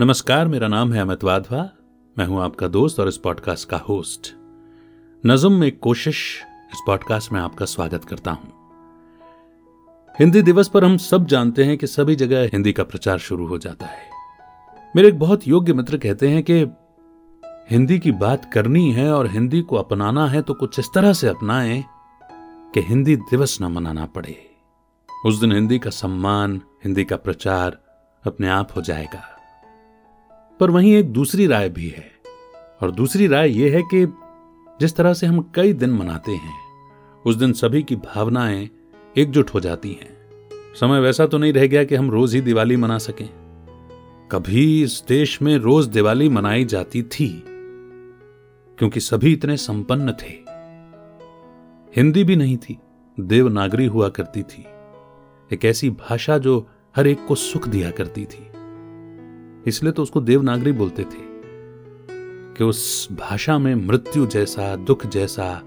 नमस्कार, मेरा नाम है अमित वाधवा। मैं हूँ आपका दोस्त और इस पॉडकास्ट का होस्ट नज्म में कोशिश, इस पॉडकास्ट में आपका स्वागत करता हूँ। हिंदी दिवस पर हम सब जानते हैं कि सभी जगह हिंदी का प्रचार शुरू हो जाता है। मेरे एक बहुत योग्य मित्र कहते हैं कि हिंदी की बात करनी है और हिंदी को अपनाना है तो कुछ इस तरह से अपनाएँ कि हिंदी दिवस न मनाना पड़े। उस दिन हिंदी का सम्मान, हिंदी का प्रचार अपने आप हो जाएगा। पर वहीं एक दूसरी राय भी है। और दूसरी राय यह है कि जिस तरह से हम कई दिन मनाते हैं, उस दिन सभी की भावनाएँ एकजुट हो जाती हैं। समय वैसा तो नहीं रह गया कि हम रोज ही दिवाली मना सकें। कभी इस देश में रोज दिवाली मनाई जाती थी, क्योंकि सभी इतने संपन्न थे। हिंदी भी नहीं थी, देवनागरी हुआ करती थी। एक ऐसी भाषा जो हर एक को सुख दिया करती थी। इसलिए तो उसको देवनागरी बोलते थे कि उस भाषा में मृत्यु जैसा, दुख जैसा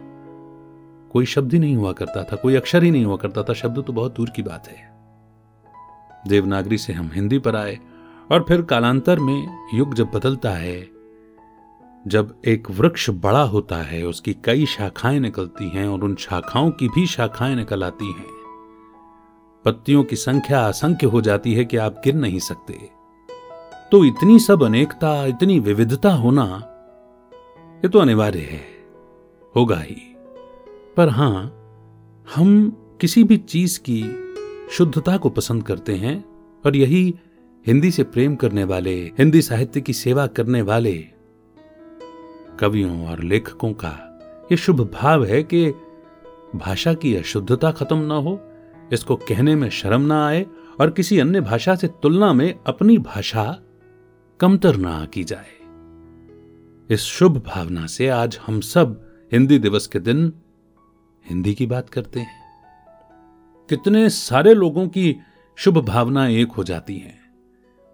कोई शब्द ही नहीं हुआ करता था, कोई अक्षर ही नहीं हुआ करता था। शब्द तो बहुत दूर की बात है। देवनागरी से हम हिंदी पर आए और फिर कालांतर में युग जब बदलता है, जब एक वृक्ष बड़ा होता है, उसकी कई शाखाएँ निकलती हैं और उन शाखाओं की भी शाखाएँ निकल आती हैं। पत्तियों की संख्या असंख्य हो जाती है कि आप गिर नहीं सकते। तो इतनी सब अनेकता, इतनी विविधता होना, ये तो अनिवार्य है। होगा ही। पर हाँ, हम किसी भी चीज़ की शुद्धता को पसंद करते हैं और यही हिंदी से प्रेम करने वाले, हिंदी साहित्य की सेवा करने वाले कवियों और लेखकों का यह शुभ भाव है कि भाषा की अशुद्धता खत्म ना हो, इसको कहने में शर्म ना आए और किसी अन्य भाषा से तुलना में अपनी भाषा कमतर ना की जाए। इस शुभ भावना से आज हम सब हिंदी दिवस के दिन हिंदी की बात करते हैं। कितने सारे लोगों की शुभ भावना एक हो जाती हैं।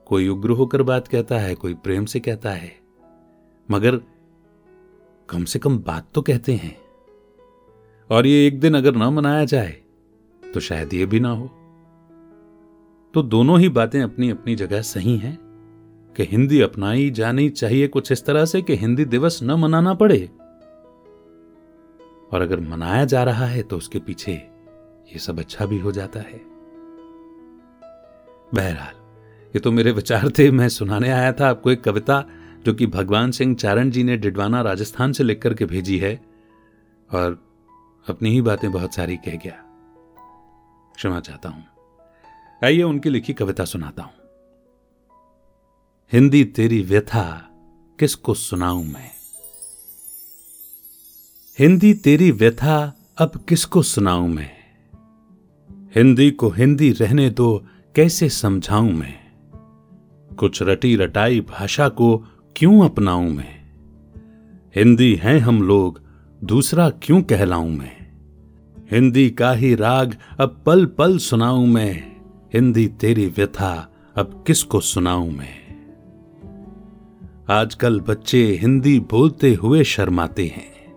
कोई उग्र होकर बात कहता है, कोई प्रेम से कहता है। मगर कम से कम बात तो कहते हैं। और ये एक दिन अगर ना मनाया जाए तो शायद ये भी ना हो। तो दोनों ही बातें अपनी अपनी जगह सही हैं। कि हिंदी अपनाई जानी चाहिए। कुछ इस तरह से कि हिंदी दिवस न मनाना पड़े। और अगर मनाया जा रहा है तो उसके पीछे ये सब अच्छा भी हो जाता है। बहरहाल, ये तो मेरे विचार थे, मैं सुनाने आया था आपको एक कविता, जो कि भगवान सिंह चारण जी ने डिडवाना राजस्थान से लिख करके भेजी है, और अपनी ही बातें बहुत सारी कह गया। क्षमा चाहता हूँ। आइए उनकी लिखी कविता सुनाता हूँ। हिंदी तेरी व्यथा, किसको सुनाऊं मैं? हिंदी तेरी व्यथा, अब किसको सुनाऊं मैं? हिंदी को हिंदी रहने दो, कैसे समझाऊं मैं? कुछ रटी रटाई भाषा को क्यों अपनाऊं मैं? हिंदी हैं हम लोग, दूसरा क्यों कहलाऊं मैं? हिंदी का ही राग, अब पल पल सुनाऊं मैं। हिंदी तेरी व्यथा, अब किसको सुनाऊं मैं? आजकल बच्चे हिंदी बोलते हुए शर्माते हैं।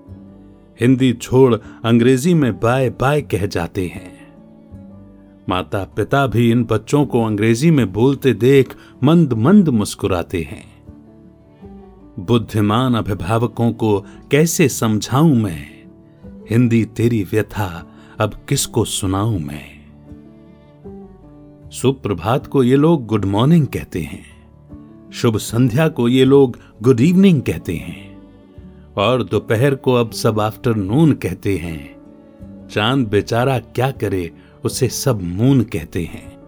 हिंदी छोड़ अंग्रेज़ी में बाय बाय कह जाते हैं। माता पिता भी इन बच्चों को अंग्रेज़ी में बोलते देख मंद मंद मुस्कुराते हैं। बुद्धिमान अभिभावकों को कैसे समझाऊं मैं? हिंदी तेरी व्यथा, अब किसको सुनाऊं मैं? सुप्रभात को ये लोग गुड मॉर्निंग कहते हैं। शुभ संध्या को ये लोग गुड इवनिंग कहते हैं। और दोपहर को अब सब आफ्टरनून कहते हैं। चाँद बेचारा क्या करे, उसे सब मून कहते हैं।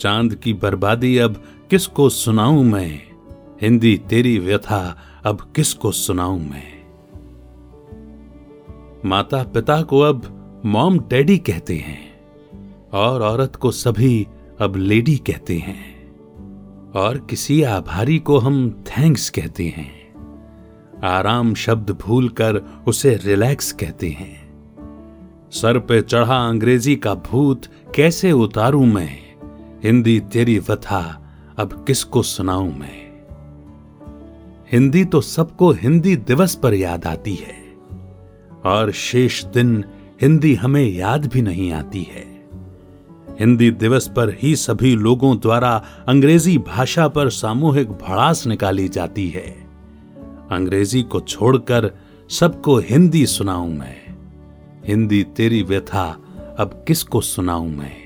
चाँद की बर्बादी अब किसको सुनाऊं मैं? हिंदी तेरी व्यथा अब किसको सुनाऊं मैं? माता पिता को अब मॉम डैडी कहते हैं। और औरत को सभी अब लेडी कहते हैं। और किसी आभारी को हम थैंक्स कहते हैं। आराम शब्द भूलकर उसे रिलैक्स कहते हैं। सर पे चढ़ा अंग्रेज़ी का भूत, कैसे उतारू मैं? हिंदी तेरी वथा, अब किसको सुनाऊं मैं? हिंदी तो सबको हिंदी दिवस पर याद आती है। और शेष दिन हिंदी हमें याद भी नहीं आती है। हिंदी दिवस पर ही सभी लोगों द्वारा अंग्रेज़ी भाषा पर सामूहिक भड़ास निकाली जाती है। अंग्रेज़ी को छोड़कर सबको हिंदी सुनाऊं मैं। हिंदी तेरी व्यथा, अब किसको सुनाऊं मैं?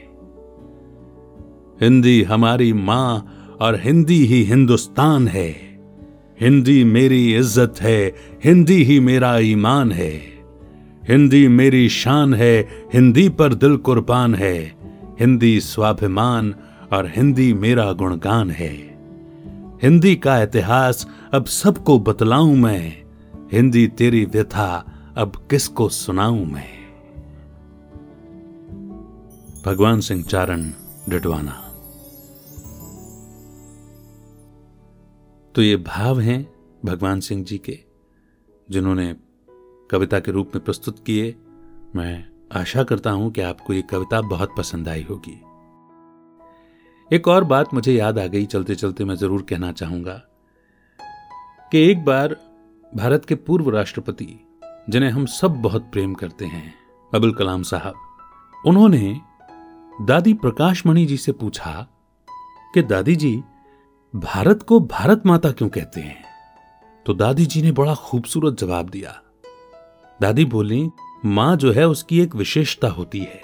हिंदी हमारी माँ और हिंदी ही हिंदुस्तान है। हिंदी मेरी इज़्ज़त है, हिंदी ही मेरा ईमान है। हिंदी मेरी शान है, हिंदी पर दिल कुर्बान है। हिंदी स्वाभिमान और हिंदी मेरा गुणगान है। हिंदी का इतिहास अब सबको बतलाऊं मैं। हिंदी तेरी व्यथा अब किसको सुनाऊं मैं? भगवान सिंह चारण डिडवाना तो ये भाव हैं भगवान सिंह जी के, जिन्होंने कविता के रूप में प्रस्तुत किए। मैं आशा करता हूँ कि आपको ये कविता बहुत पसंद आई होगी। एक और बात मुझे याद आ गई चलते चलते मैं ज़रूर कहना चाहूँगा कि एक बार भारत के पूर्व राष्ट्रपति, जिन्हें हम सब बहुत प्रेम करते हैं अबुल कलाम साहब, उन्होंने दादी प्रकाश मणि जी से पूछा कि दादी जी, भारत को भारत माता क्यों कहते हैं? तो दादी जी ने बड़ा खूबसूरत जवाब दिया। दादी बोली माँ जो है उसकी एक विशेषता होती है।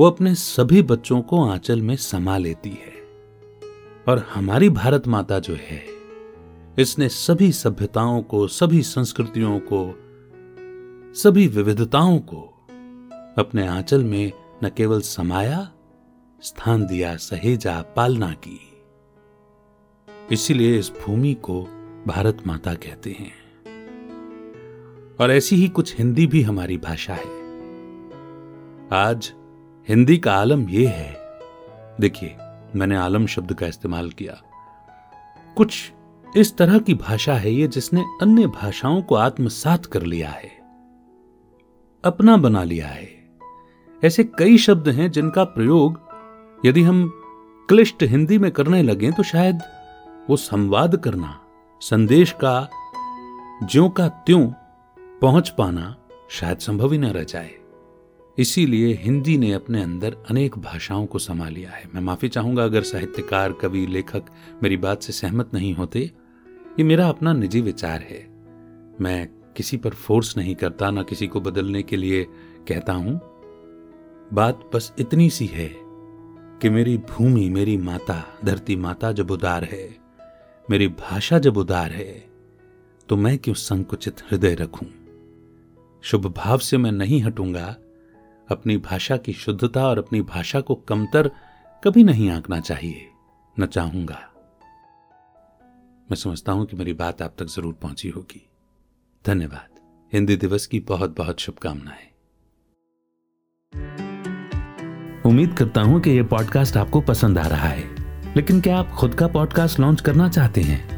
वो अपने सभी बच्चों को आंचल में समा लेती है। और हमारी भारत माता जो है, इसने सभी सभ्यताओं को, सभी संस्कृतियों को, सभी विविधताओं को अपने आंचल में न केवल समाया, स्थान दिया, सहेजा, पालना की। इसीलिए इस भूमि को भारत माता कहते हैं। और ऐसी ही कुछ हिंदी भी हमारी भाषा है। आज हिंदी का आलम यह है। देखिए, मैंने आलम शब्द का इस्तेमाल किया। कुछ इस तरह की भाषा है ये जिसने अन्य भाषाओं को आत्मसात कर लिया है। अपना बना लिया है। ऐसे कई शब्द हैं जिनका प्रयोग यदि हम क्लिष्ट हिंदी में करने लगे तो शायद वो संवाद करना, संदेश का ज्यो का त्यों पहुँच पाना शायद संभव ही न रह जाए। इसीलिए हिंदी ने अपने अंदर अनेक भाषाओं को समा लिया है। मैं माफ़ी चाहूँगा अगर साहित्यकार, कवि, लेखक मेरी बात से सहमत नहीं होते। ये मेरा अपना निजी विचार है। मैं किसी पर फोर्स नहीं करता, ना किसी को बदलने के लिए कहता हूँ। बात बस इतनी सी है कि मेरी भूमि, मेरी माता, धरती माता जब उदार है, मेरी भाषा जब उदार है तो मैं क्यों संकुचित हृदय रखूँ? शुभ भाव से मैं नहीं हटूँगा। अपनी भाषा की शुद्धता और अपनी भाषा को कमतर कभी नहीं आंकना चाहिए, न चाहूँगा। मैं समझता हूँ कि मेरी बात आप तक ज़रूर पहुँची होगी। धन्यवाद। हिंदी दिवस की बहुत बहुत शुभकामनाएँ। उम्मीद करता हूँ कि यह पॉडकास्ट आपको पसंद आ रहा है। लेकिन क्या आप खुद का पॉडकास्ट लॉन्च करना चाहते हैं?